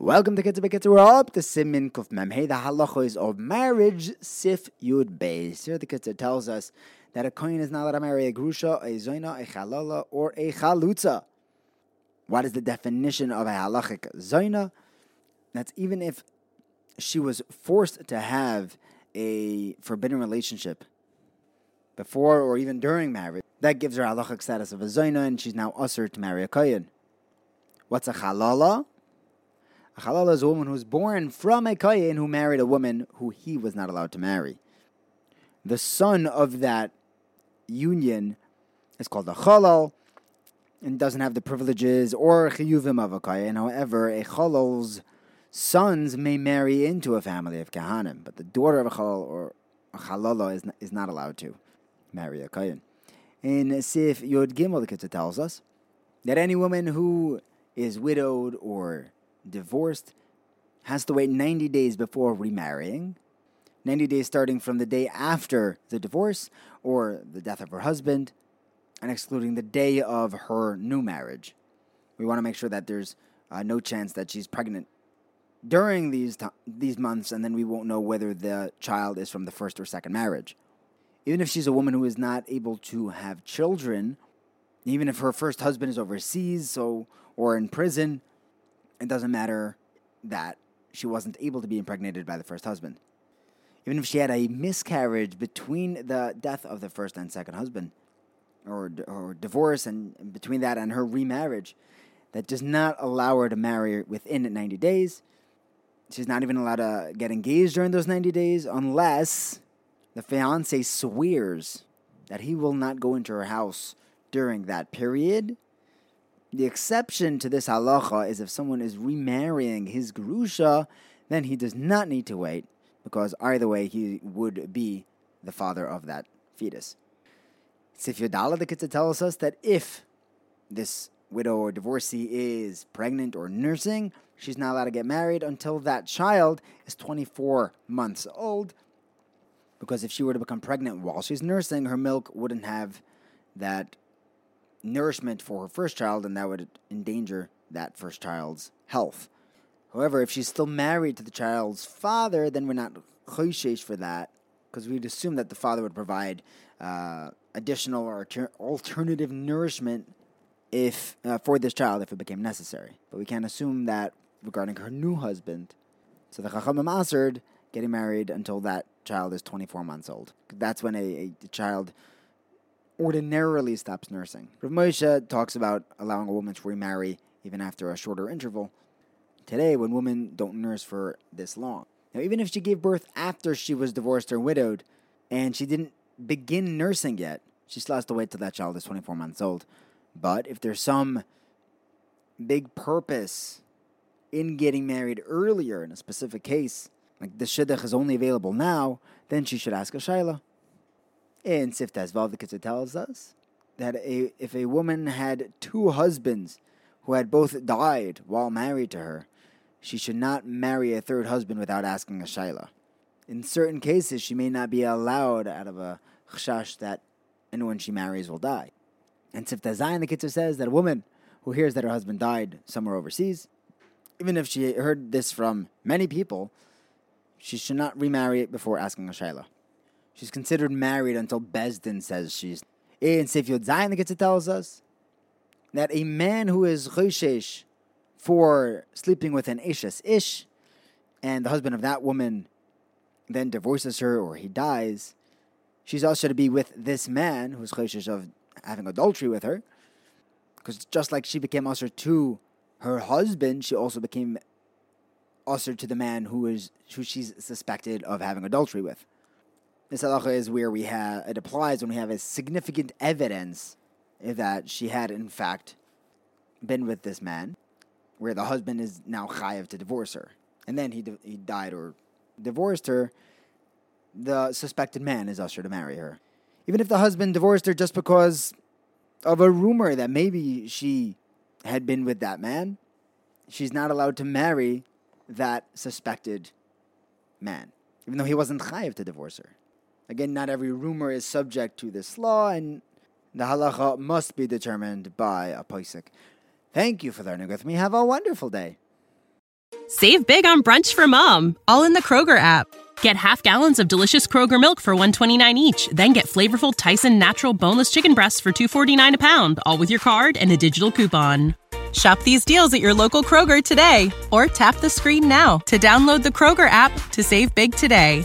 Welcome to Kitzur Kitzur. We're up to Simin Kuf Memhei, the halachos of marriage, Sif Yud Beis. Here the Kitzur tells us that a kohen is not allowed to marry a grusha, a zoina, a chalala, or a chalutza. What is the definition of a halachic zoina? That's even if she was forced to have a forbidden relationship before or even during marriage. That gives her halachic status of a zoina, and she's now usher to marry a kohen. What's a chalala? A halala is a woman who was born from a kohen who married a woman who he was not allowed to marry. The son of that union is called a halal and doesn't have the privileges or chiyuvim of a kohen. However, a halal's sons may marry into a family of kahanim, but the daughter of a halal or a halala is not, is not allowed to marry a kohen. In Sif Yod Gimel, the Kitzur tells us that any woman who is widowed or divorced has to wait 90 days before remarrying. 90 days starting from the day after the divorce or the death of her husband, and excluding the day of her new marriage. We want to make sure that there's uh, no chance that she's pregnant during these these months, and then we won't know whether the child is from the first or second marriage. Even if she's a woman who is not able to have children, even if her first husband is overseas, so or in prison, it doesn't matter that she wasn't able to be impregnated by the first husband. Even if she had a miscarriage between the death of the first and second husband, or, or divorce, and between that and her remarriage, that does not allow her to marry within 90 days. She's not even allowed to get engaged during those 90 days unless the fiance swears that he will not go into her house during that period the exception to this halacha is if someone is remarrying his grusha, then he does not need to wait, because either way he would be the father of that fetus. Sif Yodala, the Kitzur tells us that if this widow or divorcee is pregnant or nursing, she's not allowed to get married until that child is 24 months old. Because if she were to become pregnant while she's nursing, her milk wouldn't have that nourishment for her first child, and that would endanger that first child's health. However, if she's still married to the child's father, then we're not choishesh for that, because we'd assume that the father would provide uh, additional or alternative nourishment if uh, for this child if it became necessary. But we can't assume that regarding her new husband. So the Chachamim answered getting married until that child is 24 months old. That's when a, a child ordinarily stops nursing. Rav Moshe talks about allowing a woman to remarry even after a shorter interval. Today, when women don't nurse for this long. Now, even if she gave birth after she was divorced or widowed, and she didn't begin nursing yet, she still has to wait till that child is 24 months old. But if there's some big purpose in getting married earlier in a specific case, like the shidduch is only available now, then she should ask a shaila. In Siftas the Kitzur tells us that a, if a woman had two husbands who had both died while married to her, she should not marry a third husband without asking a shaila. In certain cases, she may not be allowed out of a chashash that anyone she marries will die. And Sif Tes Zayin, the Kitzur says that a woman who hears that her husband died somewhere overseas, even if she heard this from many people, she should not remarry it before asking a shaila. She's considered married until Beis Din says she's. In Sif Yod Zayin, the Kitzur tells us that a man who is choshesh for sleeping with an ishes ish, and the husband of that woman then divorces her or he dies, she's also to be with this man who's choshesh of having adultery with her, because just like she became usher to her husband, she also became usher to the man who is who she's suspected of having adultery with. This halacha is where we have it applies when we have a significant evidence that she had in fact been with this man, where the husband is now chayiv to divorce her, and then he he died or divorced her. The suspected man is usher to marry her, even if the husband divorced her just because of a rumor that maybe she had been with that man. She's not allowed to marry that suspected man, even though he wasn't chayiv to divorce her. Again, not every rumor is subject to this law, and the halacha must be determined by a posek. Thank you for learning with me. Have a wonderful day. Save big on brunch for mom, all in the Kroger app. Get half gallons of delicious Kroger milk for 129 each, then get flavorful Tyson natural boneless chicken breasts for 249 a pound, all with your card and a digital coupon. Shop these deals at your local Kroger today or tap the screen now to download the Kroger app to save big today.